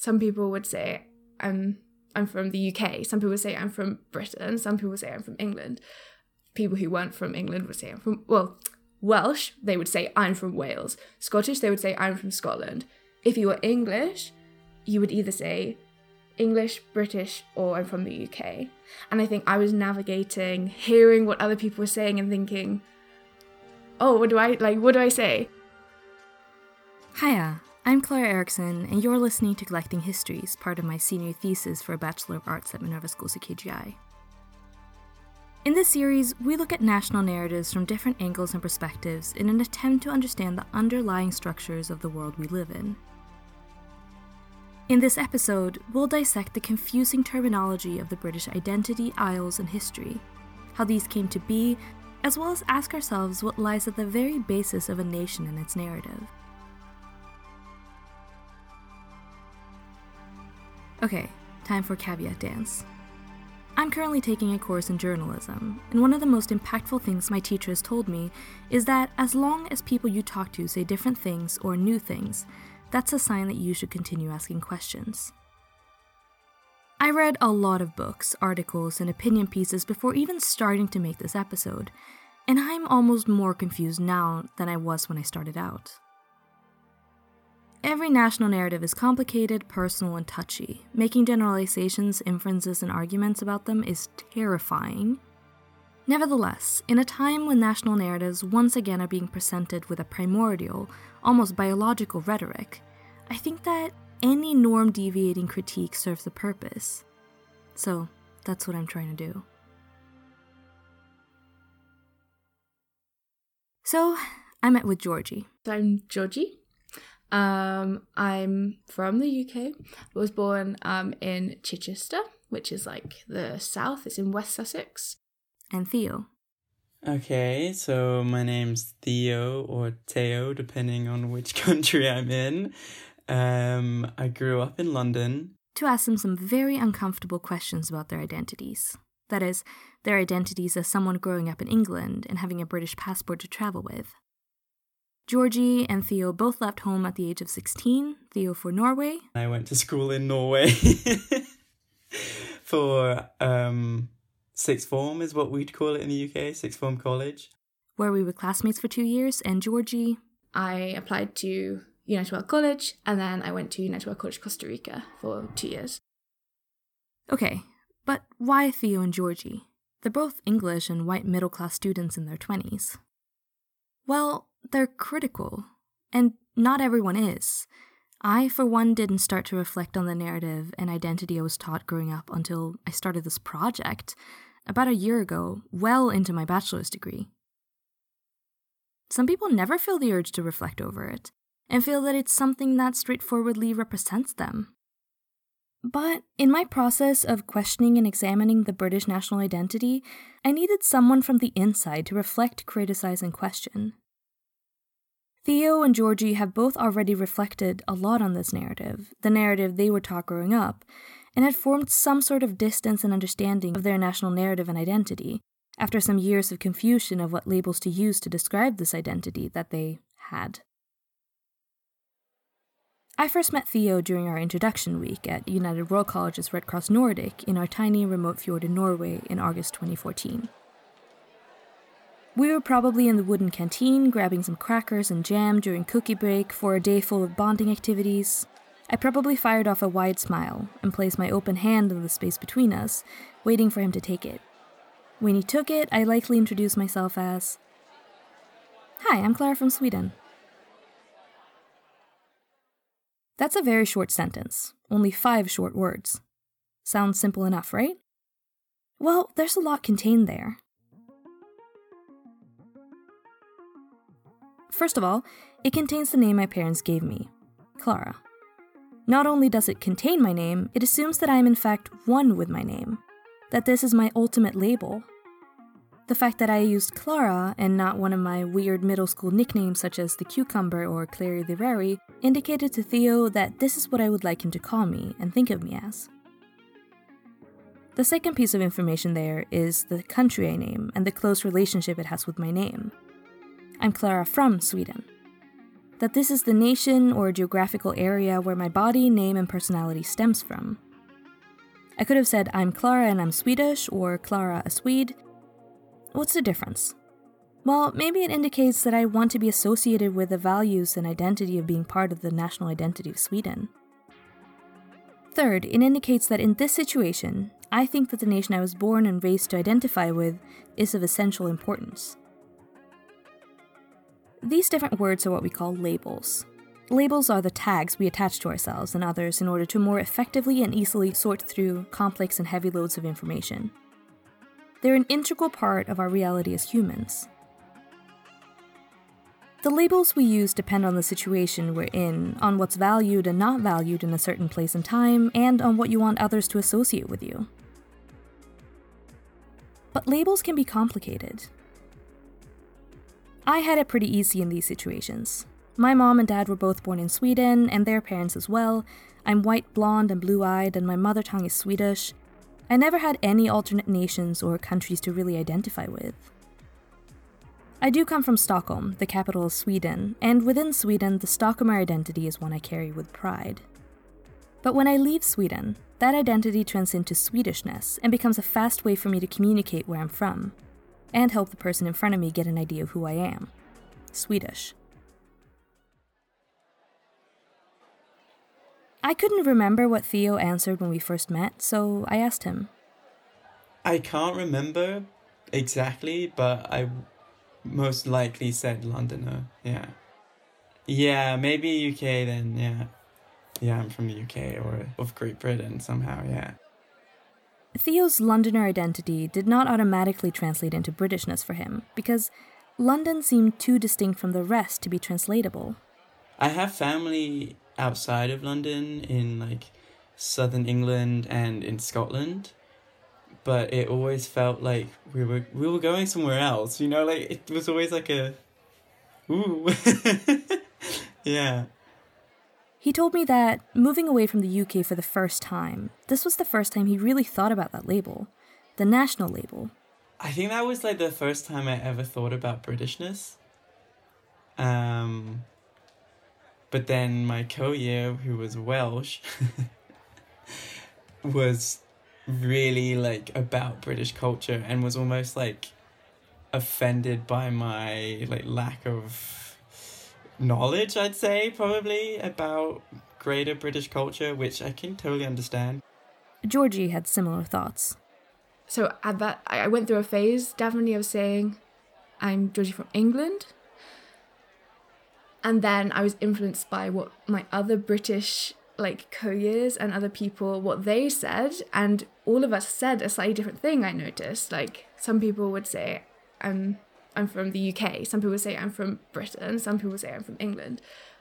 some people would say I'm I'm from the UK. Some people would say I'm from Britain. Some people say I'm from England. People who weren't from England would say I'm from well, Welsh, they would say I'm from Wales. Scottish, they would say I'm from Scotland. If you were English, you would either say English, British, or I'm from the UK. And I think I was navigating, hearing what other people were saying and thinking, oh, what do I like? What do I say? Hiya, I'm Clara Erickson, and you're listening to Collecting Histories, part of my senior thesis for a Bachelor of Arts at Minerva Schools School KGI. In this series, we look at national narratives from different angles and perspectives in an attempt to understand the underlying structures of the world we live in. In this episode, we'll dissect the confusing terminology of the British identity, isles, and history, how these came to be, as well as ask ourselves what lies at the very basis of a nation and its narrative. Okay, time for caveat dance. I'm currently taking a course in journalism, and one of the most impactful things my teacher has told me is that as long as people you talk to say different things or new things, that's a sign that you should continue asking questions. I read a lot of books, articles, and opinion pieces before even starting to make this episode, and I'm almost more confused now than I was when I started out. Every national narrative is complicated, personal, and touchy. Making generalizations, inferences, and arguments about them is terrifying. Nevertheless, in a time when national narratives once again are being presented with a primordial, almost biological rhetoric, I think that any norm deviating critique serves a purpose. So, that's what I'm trying to do. So, I met with Georgie. I'm Georgie. Um, I'm from the UK. I was born um, in Chichester, which is like the south. It's in West Sussex. And Theo. Okay, so my name's Theo or Theo, depending on which country I'm in. Um, I grew up in London. To ask them some very uncomfortable questions about their identities. That is, their identities as someone growing up in England and having a British passport to travel with. Georgie and Theo both left home at the age of 16, Theo for Norway. I went to school in Norway for um, sixth form, is what we'd call it in the UK, sixth form college. Where we were classmates for two years, and Georgie. I applied to United World College and then I went to United World College Costa Rica for two years. Okay, but why Theo and Georgie? They're both English and white middle class students in their 20s. Well, they're critical, and not everyone is. I, for one, didn't start to reflect on the narrative and identity I was taught growing up until I started this project about a year ago, well into my bachelor's degree. Some people never feel the urge to reflect over it and feel that it's something that straightforwardly represents them. But in my process of questioning and examining the British national identity, I needed someone from the inside to reflect, criticize, and question. Theo and Georgie have both already reflected a lot on this narrative, the narrative they were taught growing up, and had formed some sort of distance and understanding of their national narrative and identity, after some years of confusion of what labels to use to describe this identity that they had. I first met Theo during our introduction week at United World College's Red Cross Nordic in our tiny remote fjord in Norway in August 2014. We were probably in the wooden canteen grabbing some crackers and jam during cookie break for a day full of bonding activities. I probably fired off a wide smile and placed my open hand in the space between us, waiting for him to take it. When he took it, I likely introduced myself as Hi, I'm Clara from Sweden. That's a very short sentence, only five short words. Sounds simple enough, right? Well, there's a lot contained there. First of all, it contains the name my parents gave me Clara. Not only does it contain my name, it assumes that I am in fact one with my name, that this is my ultimate label, the fact that I used Clara and not one of my weird middle school nicknames such as the Cucumber or Clary the Rary indicated to Theo that this is what I would like him to call me and think of me as. The second piece of information there is the country I name and the close relationship it has with my name. I'm Clara from Sweden. that this is the nation or geographical area where my body, name, and personality stems from. I could have said I'm Clara and I'm Swedish, or Clara a Swede. What's the difference? Well, maybe it indicates that I want to be associated with the values and identity of being part of the national identity of Sweden. Third, it indicates that in this situation, I think that the nation I was born and raised to identify with is of essential importance. These different words are what we call labels. Labels are the tags we attach to ourselves and others in order to more effectively and easily sort through complex and heavy loads of information. They're an integral part of our reality as humans. The labels we use depend on the situation we're in, on what's valued and not valued in a certain place and time, and on what you want others to associate with you. But labels can be complicated. I had it pretty easy in these situations. My mom and dad were both born in Sweden, and their parents as well. I'm white, blonde, and blue eyed, and my mother tongue is Swedish. I never had any alternate nations or countries to really identify with. I do come from Stockholm, the capital of Sweden, and within Sweden, the Stockholmer identity is one I carry with pride. But when I leave Sweden, that identity turns into Swedishness and becomes a fast way for me to communicate where I'm from, and help the person in front of me get an idea of who I am Swedish. I couldn't remember what Theo answered when we first met, so I asked him. I can't remember exactly, but I most likely said Londoner. Yeah. Yeah, maybe UK then, yeah. Yeah, I'm from the UK or of Great Britain somehow, yeah. Theo's Londoner identity did not automatically translate into Britishness for him, because London seemed too distinct from the rest to be translatable. I have family outside of London in like southern England and in Scotland but it always felt like we were we were going somewhere else. You know, like it was always like a ooh. yeah. He told me that moving away from the UK for the first time, this was the first time he really thought about that label, the national label. I think that was like the first time I ever thought about Britishness. Um but then my co-year who was Welsh was really like about British culture and was almost like offended by my like lack of knowledge, I'd say, probably about greater British culture, which I can totally understand. Georgie had similar thoughts. So at that, I went through a phase definitely of saying, "I'm Georgie from England," and then I was influenced by what my other British like co-years and other people what they said and all of us said a slightly different thing i noticed like some people would say i'm i'm from the uk some people say i'm from britain some people say i'm from england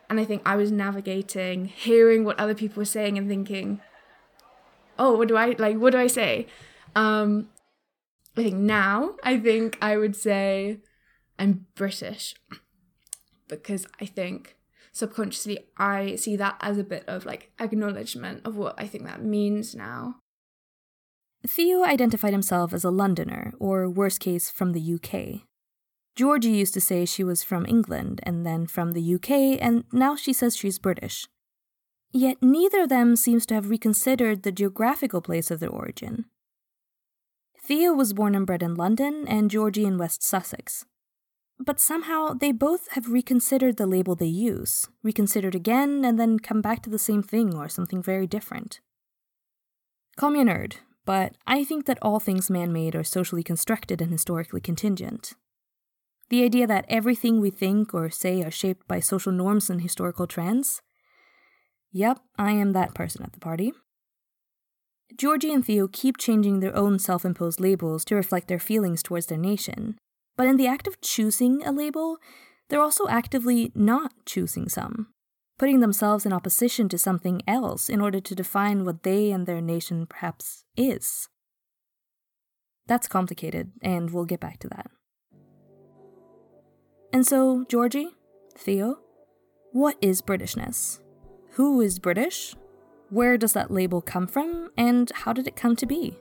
and i think i was navigating hearing what other people were saying and thinking oh what do i like what do i say um i think now i think i would say i'm british because i think subconsciously I see that as a bit of like acknowledgement of what I think that means now. Theo identified himself as a Londoner, or worst case, from the UK. Georgie used to say she was from England and then from the UK, and now she says she's British. Yet neither of them seems to have reconsidered the geographical place of their origin. Theo was born and bred in London, and Georgie in West Sussex. But somehow they both have reconsidered the label they use, reconsidered again, and then come back to the same thing or something very different. Call me a nerd, but I think that all things man made are socially constructed and historically contingent. The idea that everything we think or say are shaped by social norms and historical trends? Yep, I am that person at the party. Georgie and Theo keep changing their own self imposed labels to reflect their feelings towards their nation, but in the act of choosing a label, they're also actively not choosing some, putting themselves in opposition to something else in order to define what they and their nation perhaps is. That's complicated, and we'll get back to that. And so, Georgie, Theo, what is Britishness? Who is British? Where does that label come from, and how did it come to be?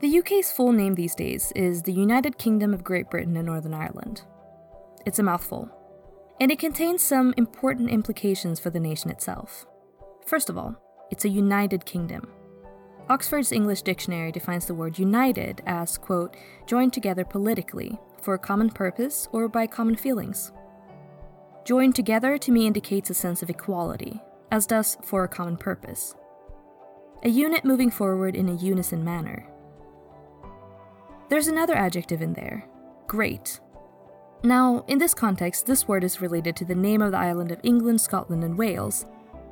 The UK's full name these days is the United Kingdom of Great Britain and Northern Ireland. It's a mouthful. And it contains some important implications for the nation itself. First of all, it's a united kingdom. Oxford's English Dictionary defines the word united as, quote, joined together politically, for a common purpose or by common feelings. Joined together to me indicates a sense of equality, as does for a common purpose. A unit moving forward in a unison manner. There's another adjective in there great. Now, in this context, this word is related to the name of the island of England, Scotland, and Wales,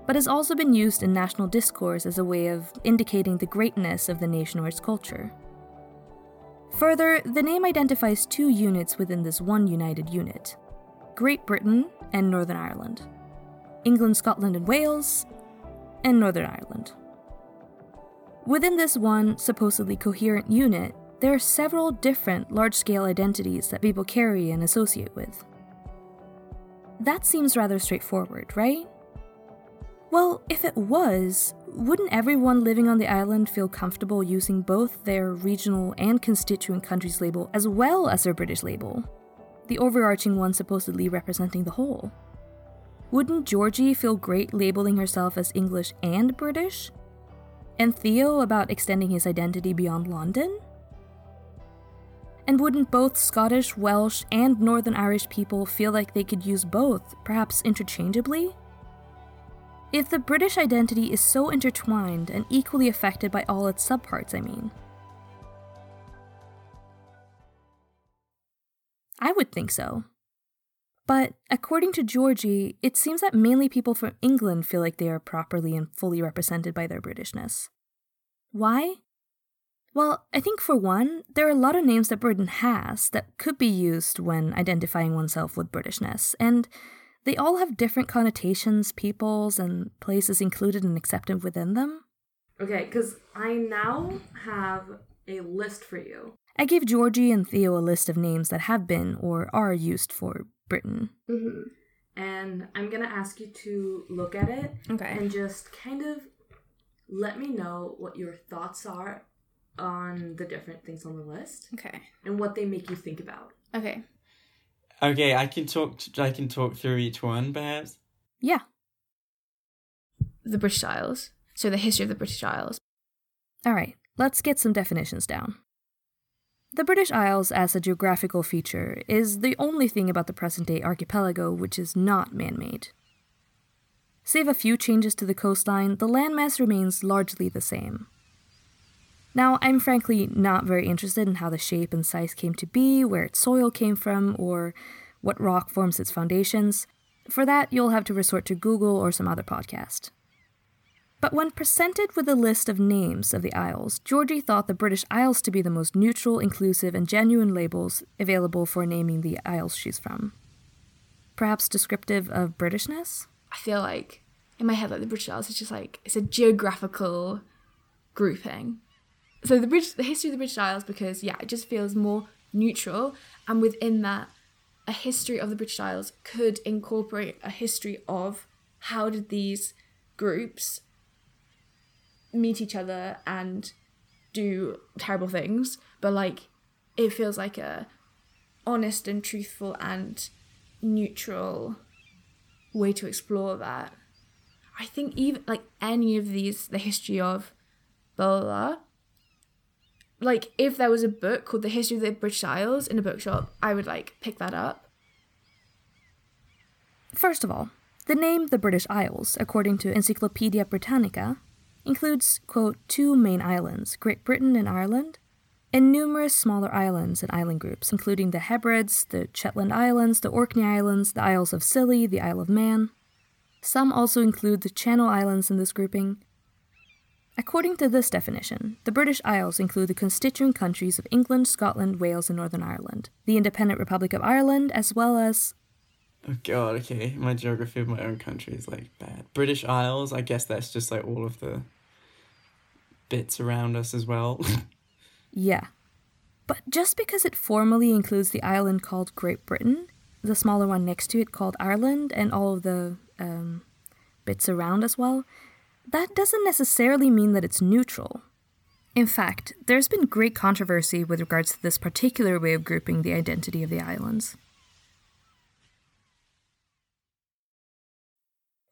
but has also been used in national discourse as a way of indicating the greatness of the nation or its culture. Further, the name identifies two units within this one united unit Great Britain and Northern Ireland, England, Scotland, and Wales, and Northern Ireland. Within this one supposedly coherent unit, there are several different large scale identities that people carry and associate with. That seems rather straightforward, right? Well, if it was, wouldn't everyone living on the island feel comfortable using both their regional and constituent country's label as well as their British label? The overarching one supposedly representing the whole. Wouldn't Georgie feel great labeling herself as English and British? And Theo about extending his identity beyond London? And wouldn't both Scottish, Welsh, and Northern Irish people feel like they could use both, perhaps interchangeably? If the British identity is so intertwined and equally affected by all its subparts, I mean. I would think so. But according to Georgie, it seems that mainly people from England feel like they are properly and fully represented by their Britishness. Why? Well, I think for one, there are a lot of names that Britain has that could be used when identifying oneself with Britishness, and they all have different connotations, peoples, and places included and accepted within them. Okay, because I now have a list for you. I gave Georgie and Theo a list of names that have been or are used for Britain. Mm-hmm. And I'm gonna ask you to look at it Okay. and just kind of let me know what your thoughts are on the different things on the list Okay. and what they make you think about. Okay. Okay, I can talk. I can talk through each one, perhaps. Yeah. The British Isles. So the history of the British Isles. All right, let's get some definitions down. The British Isles, as a geographical feature, is the only thing about the present day archipelago which is not man made. Save a few changes to the coastline, the landmass remains largely the same. Now, I'm frankly not very interested in how the shape and size came to be, where its soil came from, or what rock forms its foundations. For that, you'll have to resort to Google or some other podcast. But when presented with a list of names of the Isles, Georgie thought the British Isles to be the most neutral, inclusive, and genuine labels available for naming the Isles she's from. Perhaps descriptive of Britishness? I feel like in my head, like the British Isles is just like it's a geographical grouping. So the British, the history of the British Isles, because yeah, it just feels more neutral, and within that, a history of the British Isles could incorporate a history of how did these groups meet each other and do terrible things, but like it feels like a honest and truthful and neutral way to explore that. I think even like any of these, the history of blah. Like if there was a book called The History of the British Isles in a bookshop, I would like pick that up. First of all, the name the British Isles, according to Encyclopedia Britannica, includes, quote, two main islands, Great Britain and Ireland, and numerous smaller islands and island groups, including the Hebrides, the Shetland Islands, the Orkney Islands, the Isles of Scilly, the Isle of Man. Some also include the Channel Islands in this grouping. According to this definition, the British Isles include the constituent countries of England, Scotland, Wales, and Northern Ireland, the Independent Republic of Ireland, as well as Oh god, okay. My geography of my own country is like bad. British Isles, I guess that's just like all of the bits around us as well. Yeah. But just because it formally includes the island called Great Britain, the smaller one next to it called Ireland, and all of the um, bits around as well, that doesn't necessarily mean that it's neutral. In fact, there's been great controversy with regards to this particular way of grouping the identity of the islands.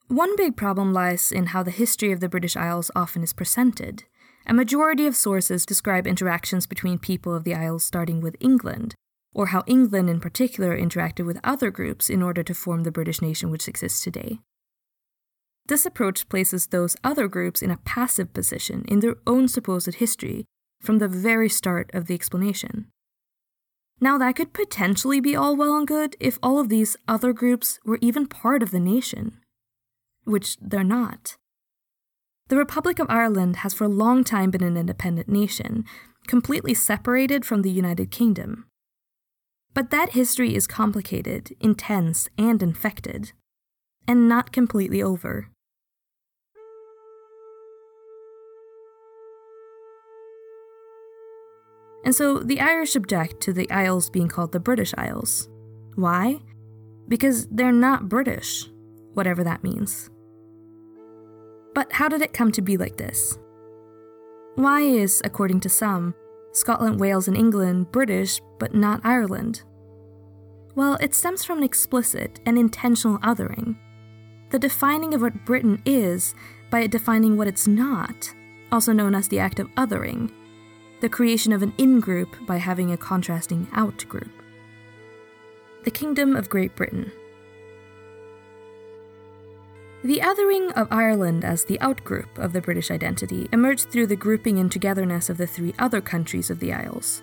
One big problem lies in how the history of the British Isles often is presented. A majority of sources describe interactions between people of the Isles starting with England, or how England in particular interacted with other groups in order to form the British nation which exists today. This approach places those other groups in a passive position in their own supposed history from the very start of the explanation. Now, that could potentially be all well and good if all of these other groups were even part of the nation, which they're not. The Republic of Ireland has for a long time been an independent nation, completely separated from the United Kingdom. But that history is complicated, intense, and infected, and not completely over. And so the Irish object to the Isles being called the British Isles. Why? Because they're not British, whatever that means. But how did it come to be like this? Why is, according to some, Scotland, Wales, and England British but not Ireland? Well, it stems from an explicit and intentional othering. The defining of what Britain is by defining what it's not, also known as the act of othering, the creation of an in group by having a contrasting out group. The Kingdom of Great Britain. The othering of Ireland as the outgroup of the British identity emerged through the grouping and togetherness of the three other countries of the Isles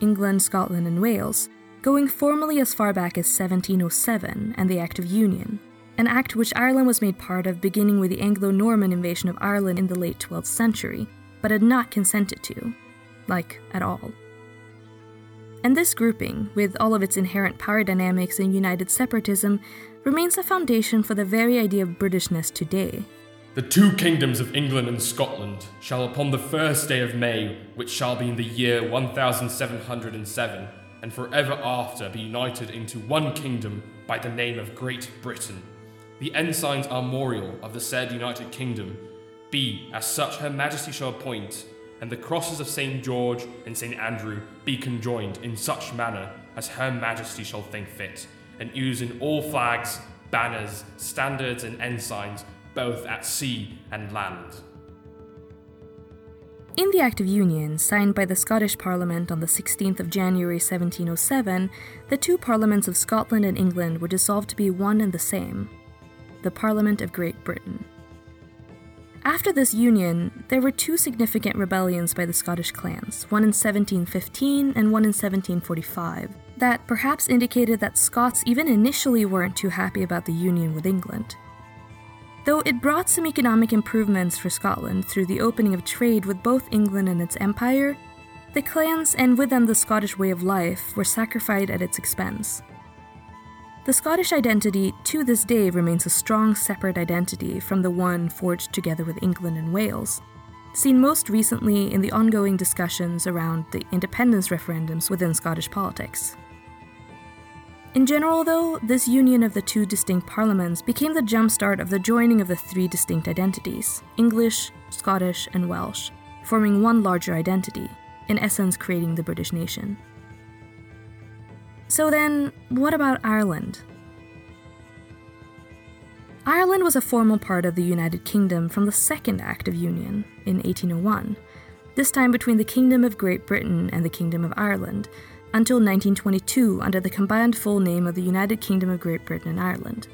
England, Scotland, and Wales, going formally as far back as 1707 and the Act of Union, an act which Ireland was made part of beginning with the Anglo Norman invasion of Ireland in the late 12th century, but had not consented to like at all. And this grouping, with all of its inherent power dynamics and united separatism, remains a foundation for the very idea of Britishness today. The two kingdoms of England and Scotland shall upon the first day of May, which shall be in the year 1707, and forever after be united into one kingdom by the name of Great Britain. The ensign's armorial of the said United Kingdom be as such her Majesty shall appoint and the crosses of St. George and St. Andrew be conjoined in such manner as Her Majesty shall think fit, and used in all flags, banners, standards, and ensigns, both at sea and land. In the Act of Union, signed by the Scottish Parliament on the 16th of January 1707, the two parliaments of Scotland and England were dissolved to be one and the same the Parliament of Great Britain. After this union, there were two significant rebellions by the Scottish clans, one in 1715 and one in 1745, that perhaps indicated that Scots even initially weren't too happy about the union with England. Though it brought some economic improvements for Scotland through the opening of trade with both England and its empire, the clans and with them the Scottish way of life were sacrificed at its expense. The Scottish identity to this day remains a strong separate identity from the one forged together with England and Wales, seen most recently in the ongoing discussions around the independence referendums within Scottish politics. In general, though, this union of the two distinct parliaments became the jumpstart of the joining of the three distinct identities English, Scottish, and Welsh, forming one larger identity, in essence, creating the British nation. So then, what about Ireland? Ireland was a formal part of the United Kingdom from the Second Act of Union in 1801, this time between the Kingdom of Great Britain and the Kingdom of Ireland, until 1922 under the combined full name of the United Kingdom of Great Britain and Ireland.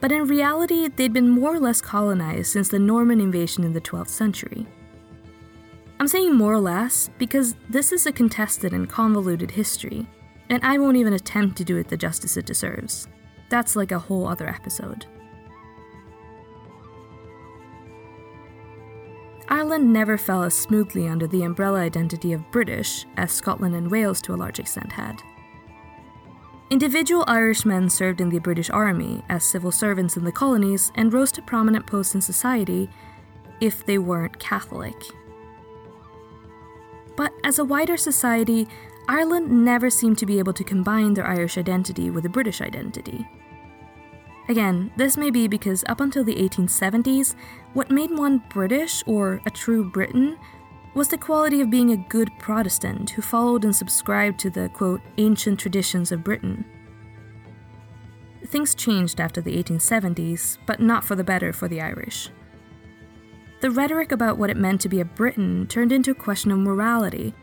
But in reality, they'd been more or less colonized since the Norman invasion in the 12th century. I'm saying more or less because this is a contested and convoluted history, and I won't even attempt to do it the justice it deserves. That's like a whole other episode. Ireland never fell as smoothly under the umbrella identity of British as Scotland and Wales to a large extent had. Individual Irishmen served in the British Army as civil servants in the colonies and rose to prominent posts in society if they weren't Catholic. But as a wider society, Ireland never seemed to be able to combine their Irish identity with a British identity. Again, this may be because up until the 1870s, what made one British or a true Briton was the quality of being a good Protestant who followed and subscribed to the quote, ancient traditions of Britain. things changed after the 1870s, but not for the better for the Irish. The rhetoric about what it meant to be a Briton turned into a question of morality,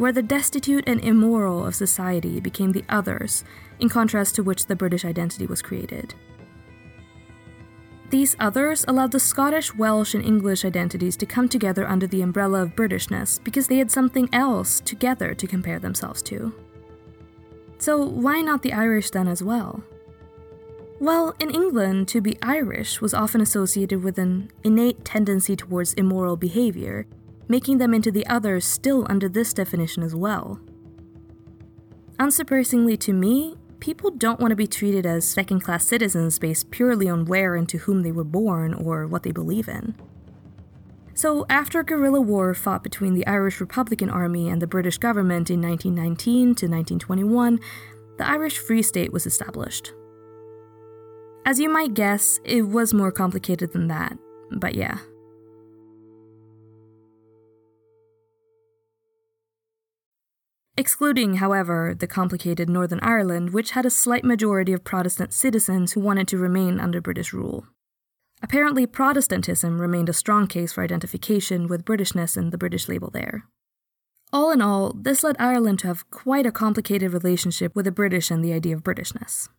where the destitute and immoral of society became the others, in contrast to which the British identity was created. These others allowed the Scottish, Welsh, and English identities to come together under the umbrella of Britishness because they had something else together to compare themselves to. So, why not the Irish then as well? Well, in England, to be Irish was often associated with an innate tendency towards immoral behavior, making them into the others still under this definition as well. Unsurprisingly to me, people don't want to be treated as second class citizens based purely on where and to whom they were born or what they believe in. So, after a guerrilla war fought between the Irish Republican Army and the British government in 1919 to 1921, the Irish Free State was established. As you might guess, it was more complicated than that, but yeah. Excluding, however, the complicated Northern Ireland, which had a slight majority of Protestant citizens who wanted to remain under British rule. Apparently, Protestantism remained a strong case for identification with Britishness and the British label there. All in all, this led Ireland to have quite a complicated relationship with the British and the idea of Britishness.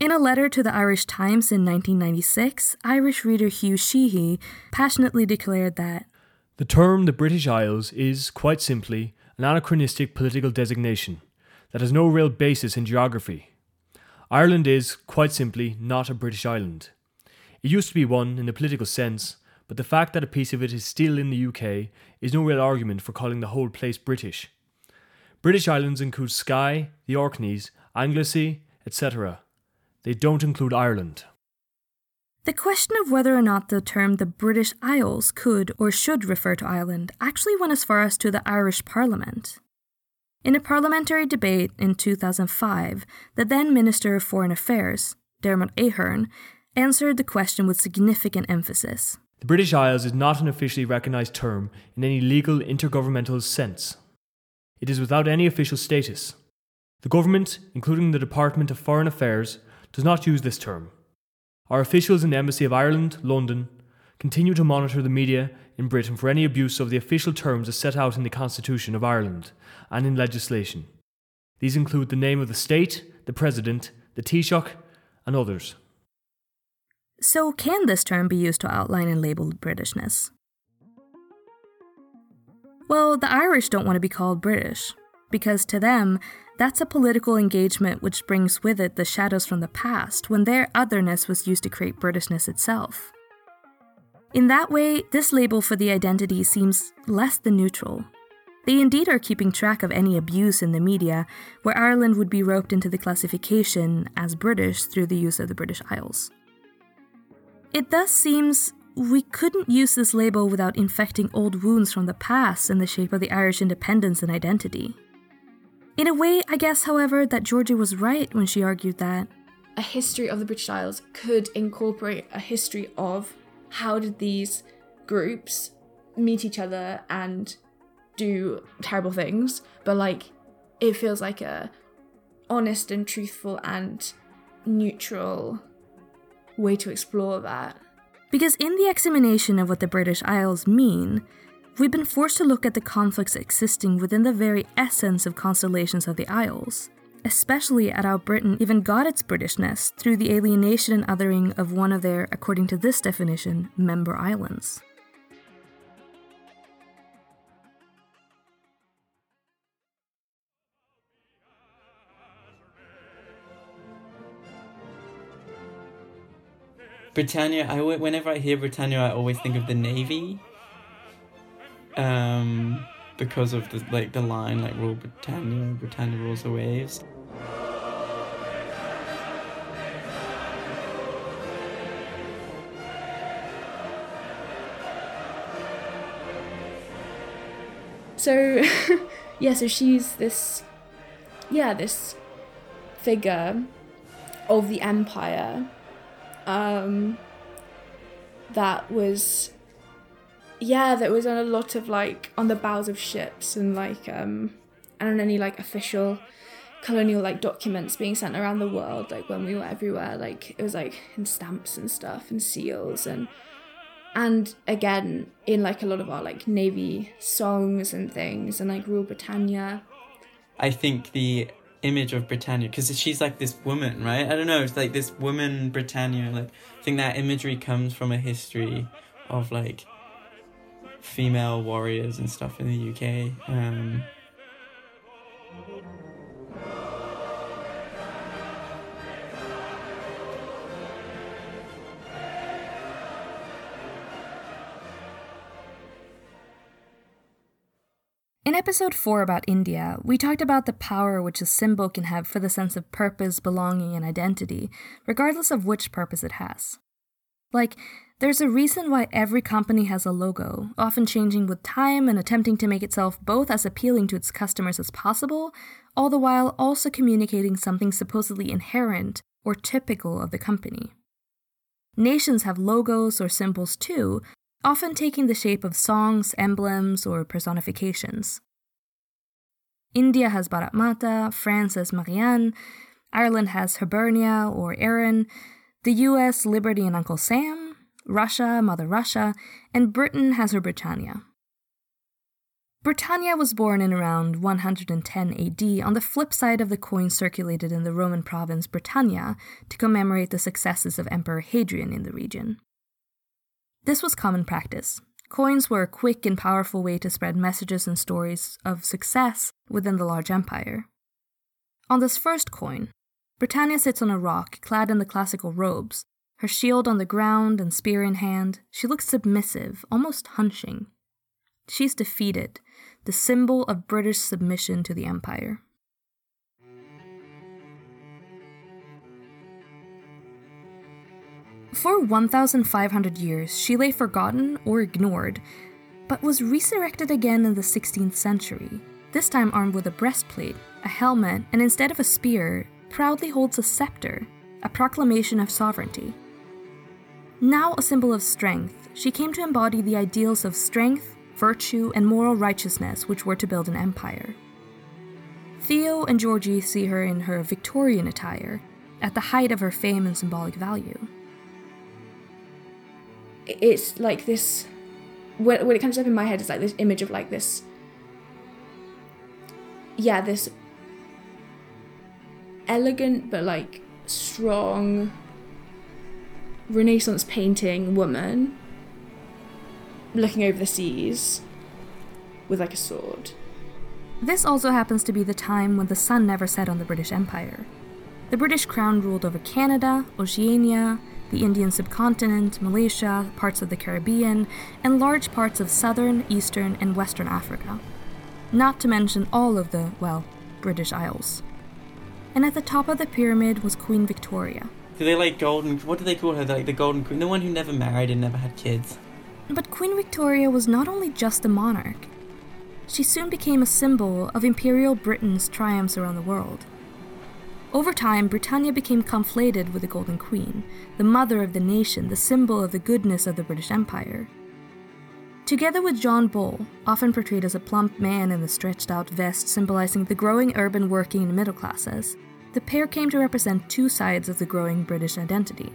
In a letter to the Irish Times in 1996, Irish reader Hugh Sheehy passionately declared that The term the British Isles is, quite simply, an anachronistic political designation that has no real basis in geography. Ireland is, quite simply, not a British island. It used to be one in the political sense, but the fact that a piece of it is still in the UK is no real argument for calling the whole place British. British islands include Skye, the Orkneys, Anglesey, etc. They don't include Ireland. The question of whether or not the term the British Isles could or should refer to Ireland actually went as far as to the Irish Parliament. In a parliamentary debate in 2005, the then Minister of Foreign Affairs, Dermot Ahern, answered the question with significant emphasis. The British Isles is not an officially recognised term in any legal intergovernmental sense. It is without any official status. The government, including the Department of Foreign Affairs, does not use this term. Our officials in the Embassy of Ireland, London, continue to monitor the media in Britain for any abuse of the official terms as set out in the Constitution of Ireland and in legislation. These include the name of the state, the president, the Taoiseach, and others. So, can this term be used to outline and label Britishness? Well, the Irish don't want to be called British, because to them, that's a political engagement which brings with it the shadows from the past when their otherness was used to create Britishness itself. In that way, this label for the identity seems less than neutral. They indeed are keeping track of any abuse in the media, where Ireland would be roped into the classification as British through the use of the British Isles. It thus seems we couldn't use this label without infecting old wounds from the past in the shape of the Irish independence and identity. In a way, I guess, however, that Georgie was right when she argued that a history of the British Isles could incorporate a history of how did these groups meet each other and do terrible things, but like it feels like a honest and truthful and neutral way to explore that. Because in the examination of what the British Isles mean, we've been forced to look at the conflicts existing within the very essence of constellations of the Isles, especially at how Britain even got its Britishness through the alienation and othering of one of their, according to this definition, member islands. Britannia. I whenever I hear Britannia, I always think of the navy. Um, because of the like the line like "Rule Britannia, Britannia rules the waves." So, yeah, so she's this, yeah, this figure of the empire um, that was yeah that was on a lot of like on the bows of ships and like um and on any like official colonial like documents being sent around the world like when we were everywhere like it was like in stamps and stuff and seals and and again in like a lot of our like navy songs and things and like rule britannia I think the image of Britannia, because she's like this woman, right? I don't know. It's like this woman Britannia. Like I think that imagery comes from a history of like female warriors and stuff in the UK. Um, In episode 4 about India, we talked about the power which a symbol can have for the sense of purpose, belonging, and identity, regardless of which purpose it has. Like, there's a reason why every company has a logo, often changing with time and attempting to make itself both as appealing to its customers as possible, all the while also communicating something supposedly inherent or typical of the company. Nations have logos or symbols too, often taking the shape of songs, emblems, or personifications. India has Bharat Mata, France has Marianne, Ireland has Hibernia or Erin, the US Liberty and Uncle Sam, Russia Mother Russia, and Britain has her Britannia. Britannia was born in around 110 AD on the flip side of the coin circulated in the Roman province Britannia to commemorate the successes of Emperor Hadrian in the region. This was common practice. Coins were a quick and powerful way to spread messages and stories of success within the large empire. On this first coin, Britannia sits on a rock clad in the classical robes, her shield on the ground and spear in hand. She looks submissive, almost hunching. She's defeated, the symbol of British submission to the empire. For 1,500 years, she lay forgotten or ignored, but was resurrected again in the 16th century, this time armed with a breastplate, a helmet, and instead of a spear, proudly holds a scepter, a proclamation of sovereignty. Now a symbol of strength, she came to embody the ideals of strength, virtue, and moral righteousness which were to build an empire. Theo and Georgie see her in her Victorian attire, at the height of her fame and symbolic value it's like this when, when it comes up in my head it's like this image of like this yeah this elegant but like strong renaissance painting woman looking over the seas with like a sword this also happens to be the time when the sun never set on the british empire the british crown ruled over canada oceania the Indian subcontinent, Malaysia, parts of the Caribbean, and large parts of southern, eastern, and western Africa. Not to mention all of the, well, British Isles. And at the top of the pyramid was Queen Victoria. Do they like golden? What do they call her? Like the golden queen, the one who never married and never had kids. But Queen Victoria was not only just a monarch. She soon became a symbol of Imperial Britain's triumphs around the world. Over time, Britannia became conflated with the Golden Queen, the mother of the nation, the symbol of the goodness of the British Empire. Together with John Bull, often portrayed as a plump man in the stretched out vest symbolizing the growing urban working and middle classes, the pair came to represent two sides of the growing British identity.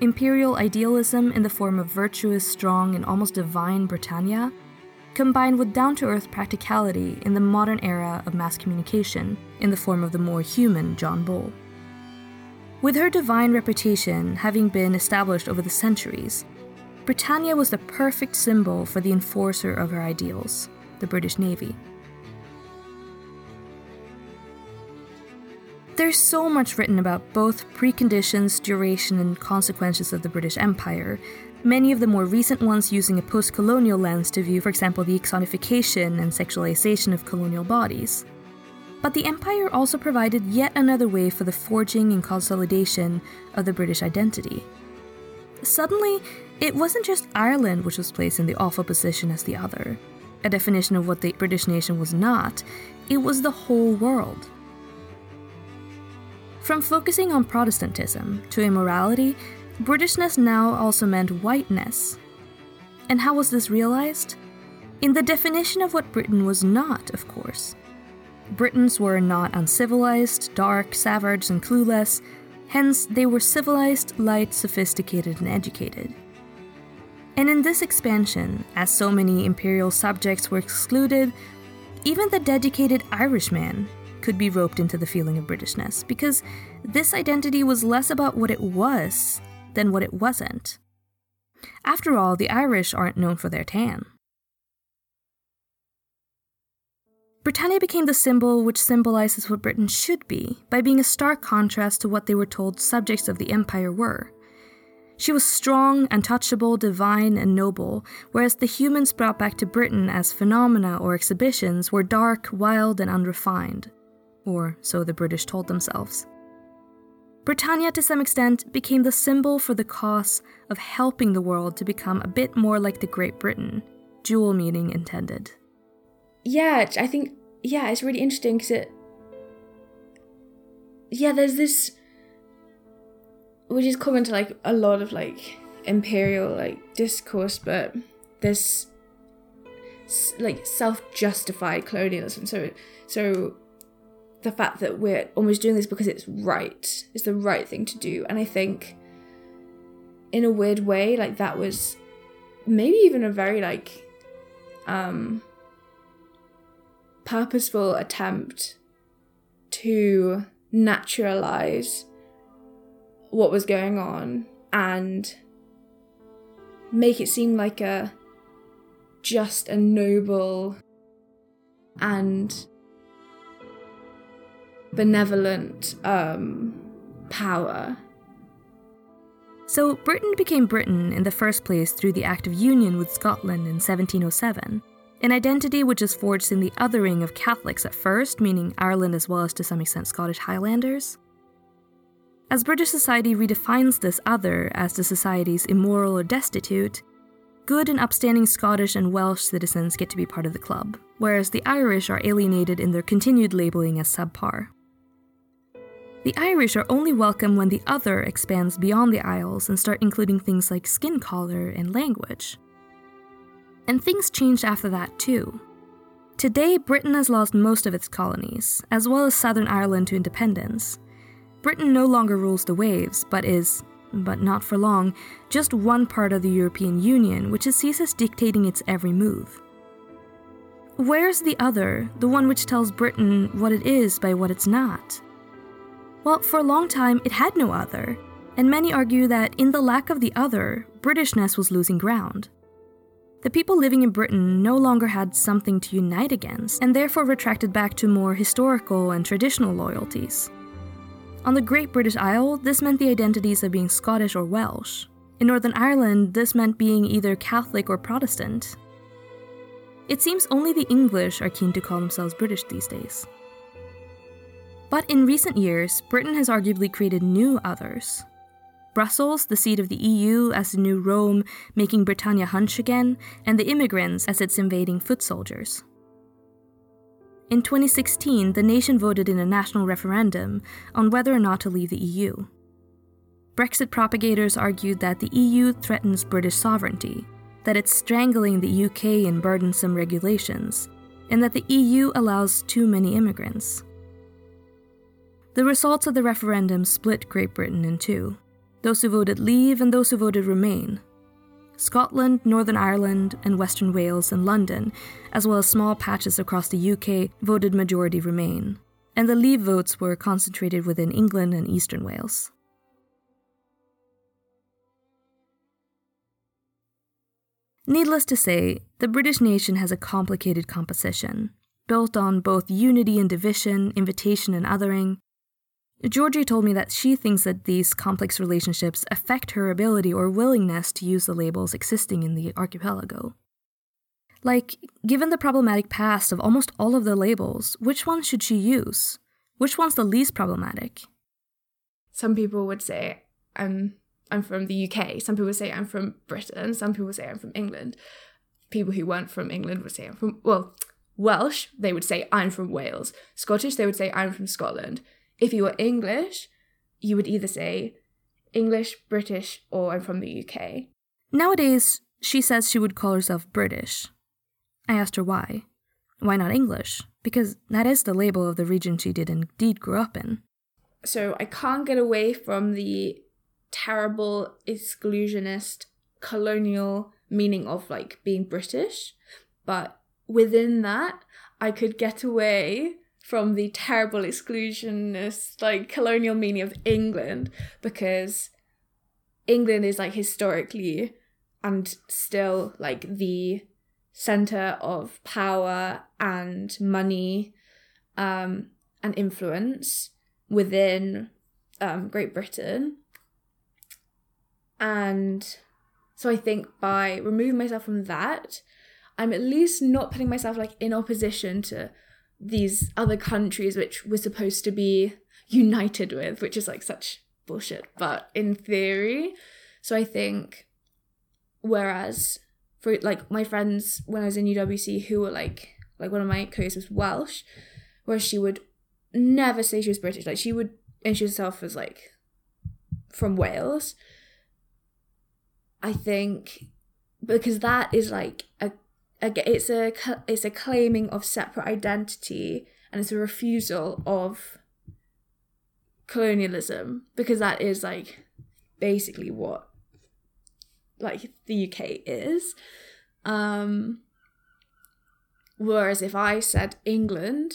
Imperial idealism in the form of virtuous, strong, and almost divine Britannia, combined with down to earth practicality in the modern era of mass communication in the form of the more human John Bull. With her divine reputation having been established over the centuries, Britannia was the perfect symbol for the enforcer of her ideals, the British Navy. There's so much written about both preconditions, duration, and consequences of the British Empire many of the more recent ones using a post colonial lens to view, for example, the exonification and sexualization of colonial bodies. But the Empire also provided yet another way for the forging and consolidation of the British identity. Suddenly, it wasn't just Ireland which was placed in the awful position as the other, a definition of what the British nation was not, it was the whole world. From focusing on Protestantism to immorality Britishness now also meant whiteness. And how was this realized? In the definition of what Britain was not, of course. Britons were not uncivilized, dark, savage, and clueless, hence, they were civilized, light, sophisticated, and educated. And in this expansion, as so many imperial subjects were excluded, even the dedicated Irishman could be roped into the feeling of Britishness, because this identity was less about what it was than what it wasn't. After all, the Irish aren't known for their tan. Britannia became the symbol which symbolizes what Britain should be by being a stark contrast to what they were told subjects of the empire were. She was strong, untouchable, divine, and noble, whereas the humans brought back to Britain as phenomena or exhibitions were dark, wild, and unrefined. Or so the British told themselves. Britannia, to some extent, became the symbol for the cause of helping the world to become a bit more like the Great Britain, dual meaning intended. Yeah, I think, yeah, it's really interesting because it. Yeah, there's this. Which is common to like a lot of like imperial like discourse, but this like self-justified colonialism. So, so the fact that we're almost doing this because it's right is the right thing to do. And i think in a weird way like that was maybe even a very like um purposeful attempt to naturalize what was going on and make it seem like a just a noble and benevolent um, power. So, Britain became Britain in the first place through the Act of Union with Scotland in 1707, an identity which is forged in the othering of Catholics at first, meaning Ireland as well as to some extent Scottish Highlanders. As British society redefines this other as the society's immoral or destitute, good and upstanding Scottish and Welsh citizens get to be part of the club, whereas the Irish are alienated in their continued labeling as subpar. The Irish are only welcome when the other expands beyond the Isles and start including things like skin color and language. And things changed after that too. Today, Britain has lost most of its colonies, as well as Southern Ireland to independence. Britain no longer rules the waves, but is, but not for long, just one part of the European Union, which it sees as dictating its every move. Where's the other, the one which tells Britain what it is by what it's not? Well, for a long time, it had no other, and many argue that in the lack of the other, Britishness was losing ground. The people living in Britain no longer had something to unite against, and therefore retracted back to more historical and traditional loyalties. On the Great British Isle, this meant the identities of being Scottish or Welsh. In Northern Ireland, this meant being either Catholic or Protestant. It seems only the English are keen to call themselves British these days. But in recent years, Britain has arguably created new others. Brussels, the seat of the EU, as the new Rome, making Britannia hunch again, and the immigrants as its invading foot soldiers. In 2016, the nation voted in a national referendum on whether or not to leave the EU. Brexit propagators argued that the EU threatens British sovereignty, that it's strangling the UK in burdensome regulations, and that the EU allows too many immigrants. The results of the referendum split Great Britain in two those who voted leave and those who voted remain. Scotland, Northern Ireland, and Western Wales and London, as well as small patches across the UK, voted majority remain, and the leave votes were concentrated within England and Eastern Wales. Needless to say, the British nation has a complicated composition, built on both unity and division, invitation and othering, Georgie told me that she thinks that these complex relationships affect her ability or willingness to use the labels existing in the archipelago. Like, given the problematic past of almost all of the labels, which one should she use? Which one's the least problematic? Some people would say I'm I'm from the UK. Some people would say I'm from Britain. Some people would say I'm from England. People who weren't from England would say I'm from well, Welsh, they would say I'm from Wales. Scottish, they would say I'm from Scotland if you were English, you would either say English, British, or I'm from the UK. Nowadays, she says she would call herself British. I asked her why. Why not English? because that is the label of the region she did indeed grow up in. So I can't get away from the terrible exclusionist colonial meaning of like being British, but within that, I could get away from the terrible exclusionist like colonial meaning of England because England is like historically and still like the center of power and money um, and influence within um, Great Britain. And so I think by removing myself from that, I'm at least not putting myself like in opposition to these other countries which we're supposed to be united with, which is like such bullshit, but in theory. So I think whereas for like my friends when I was in UWC who were like like one of my co was Welsh, where she would never say she was British. Like she would introduce herself as like from Wales. I think because that is like a, a it's a it's a claiming of separate identity and it's a refusal of colonialism because that is like basically what like the UK is. Um whereas if I said England,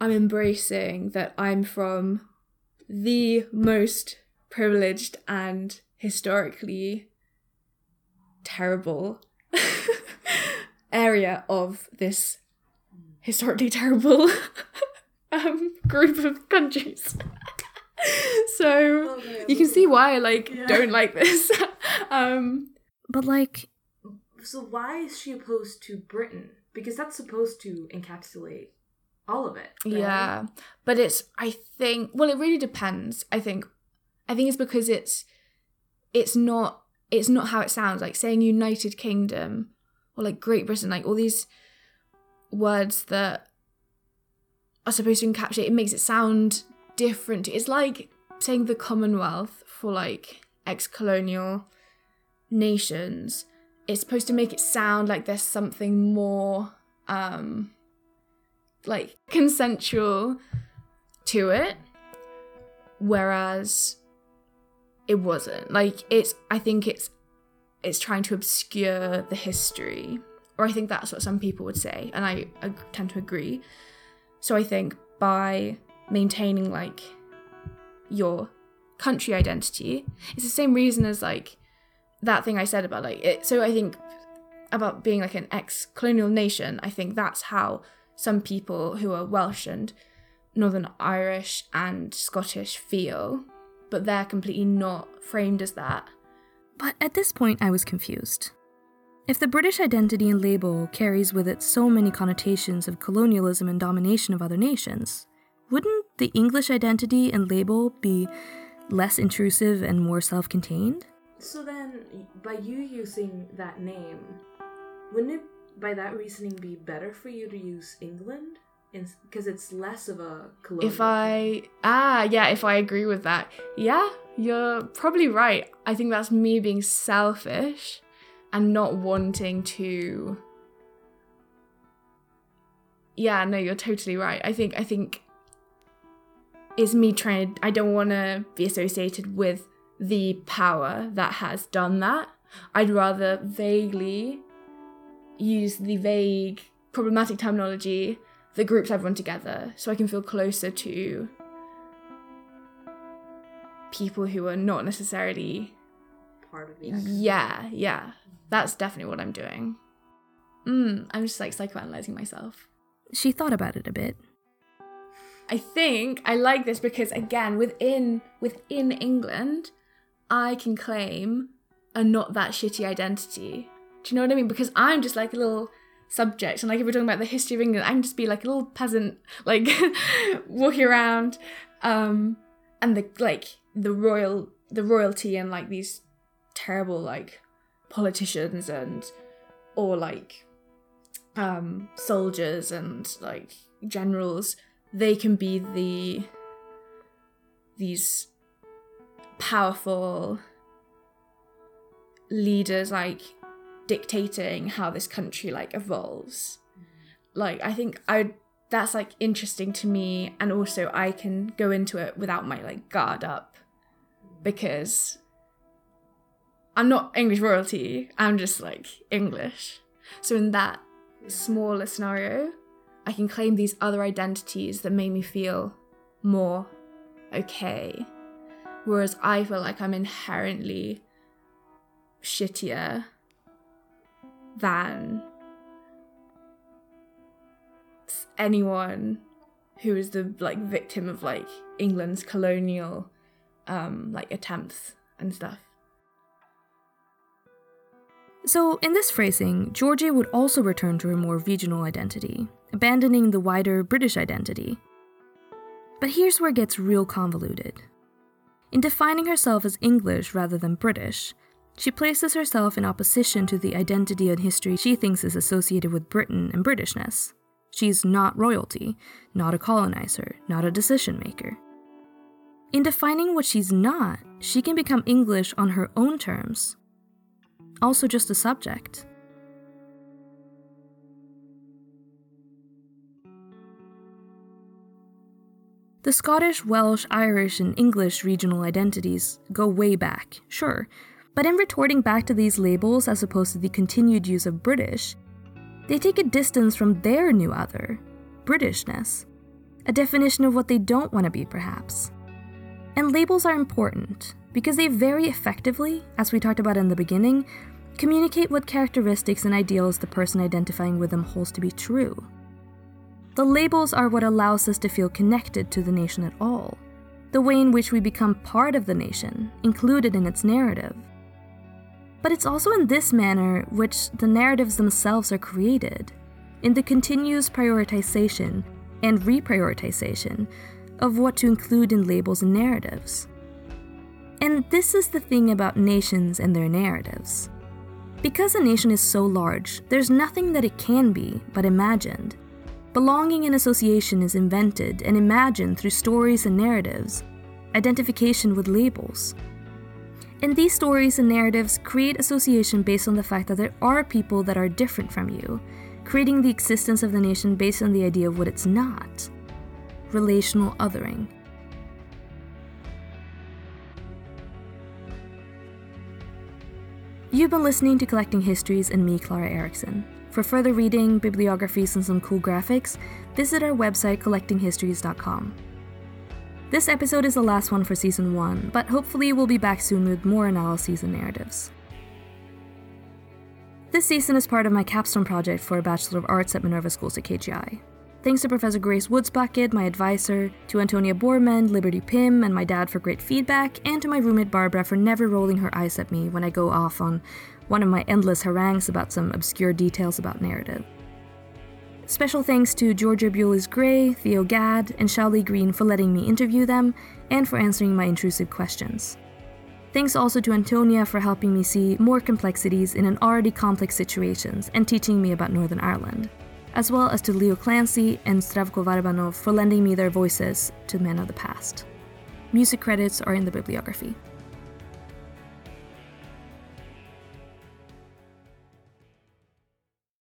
I'm embracing that I'm from the most privileged and historically terrible area of this historically terrible um, group of countries. so you can see why I like Yeah. don't like this. um, But, like, So why is she opposed to Britain? Because that's supposed to encapsulate all of it. right? Yeah, but it's I think well it really depends. I think I think it's because it's it's not it's not how it sounds like saying United Kingdom or like Great Britain like all these words that are supposed to encapsulate it makes it sound different. It's like saying the Commonwealth for like ex-colonial nations. It's supposed to make it sound like there's something more um like consensual to it whereas it wasn't like it's i think it's it's trying to obscure the history or i think that's what some people would say and i, I tend to agree. So i think by maintaining like your country identity it's the same reason as like that thing i said about like it so i think about being like an ex-colonial nation i think that's how some people who are welsh and northern irish and scottish feel but they're completely not framed as that But at this point, I was confused. If the British identity and label carries with it so many connotations of colonialism and domination of other nations, wouldn't the English identity and label be less intrusive and more self contained? So then, by you using that name, wouldn't it, by that reasoning, be better for you to use England? Because it's less of a colonial. if i ah yeah if i agree with that yeah you're probably right. I think that's me being selfish and not wanting to yeah no you're totally right. I think i think it's me trying i don't want to be associated with the power that has done that. I'd rather vaguely use the vague problematic terminology that groups everyone together so i can feel closer to people who are not necessarily part of me. yeah yeah that's definitely what i'm doing mm, i'm just like psychoanalyzing myself She thought about it a bit. I think I like this because again, within within England, I can claim a not that shitty identity. Do you know what I mean? Because I'm just like a little subject, and like if we're talking about the history of England, I can just be like a little peasant, like walking around, um, and the like the royal the royalty and like these terrible like politicians and or like um soldiers and like generals they can be the these powerful leaders like dictating how this country like evolves. Like i think i'd that's like interesting to me and also I can go into it without my like guard up because I'm not English royalty, I'm just like English. So in that smaller scenario, I can claim these other identities that make me feel more okay. Whereas I feel like I'm inherently shittier than anyone who is the like victim of like England's colonial um like attempts and stuff. So, in this phrasing, Georgia would also return to her more regional identity, abandoning the wider British identity. But here's where it gets real convoluted. In defining herself as English rather than British, she places herself in opposition to the identity and history she thinks is associated with Britain and Britishness. She's not royalty, not a colonizer, not a decision maker. In defining what she's not, she can become English on her own terms, also just a subject. The Scottish, Welsh, Irish, and English regional identities go way back, sure, but in retorting back to these labels as opposed to the continued use of British, they take a distance from their new other, Britishness, a definition of what they don't want to be, perhaps. And labels are important because they very effectively, as we talked about in the beginning, communicate what characteristics and ideals the person identifying with them holds to be true. The labels are what allows us to feel connected to the nation at all, the way in which we become part of the nation, included in its narrative. But it's also in this manner which the narratives themselves are created, in the continuous prioritization and reprioritization of what to include in labels and narratives. And this is the thing about nations and their narratives. Because a nation is so large, there's nothing that it can be but imagined. Belonging and association is invented and imagined through stories and narratives, identification with labels. And these stories and narratives create association based on the fact that there are people that are different from you, creating the existence of the nation based on the idea of what it's not relational othering. You've been listening to Collecting Histories and me, Clara Erickson. For further reading, bibliographies, and some cool graphics, visit our website collectinghistories.com. This episode is the last one for season 1, but hopefully we'll be back soon with more analyses and narratives. This season is part of my capstone project for a Bachelor of Arts at Minerva Schools at KGI. Thanks to Professor Grace Woodsbucket, my advisor, to Antonia Borman, Liberty Pim, and my dad for great feedback, and to my roommate Barbara for never rolling her eyes at me when I go off on one of my endless harangues about some obscure details about narrative. Special thanks to Georgia Bulis Gray, Theo Gadd, and Shali Green for letting me interview them and for answering my intrusive questions. Thanks also to Antonia for helping me see more complexities in an already complex situations and teaching me about Northern Ireland as well as to Leo Clancy and Zdravko Varbanov for lending me their voices to men of the past. Music credits are in the bibliography.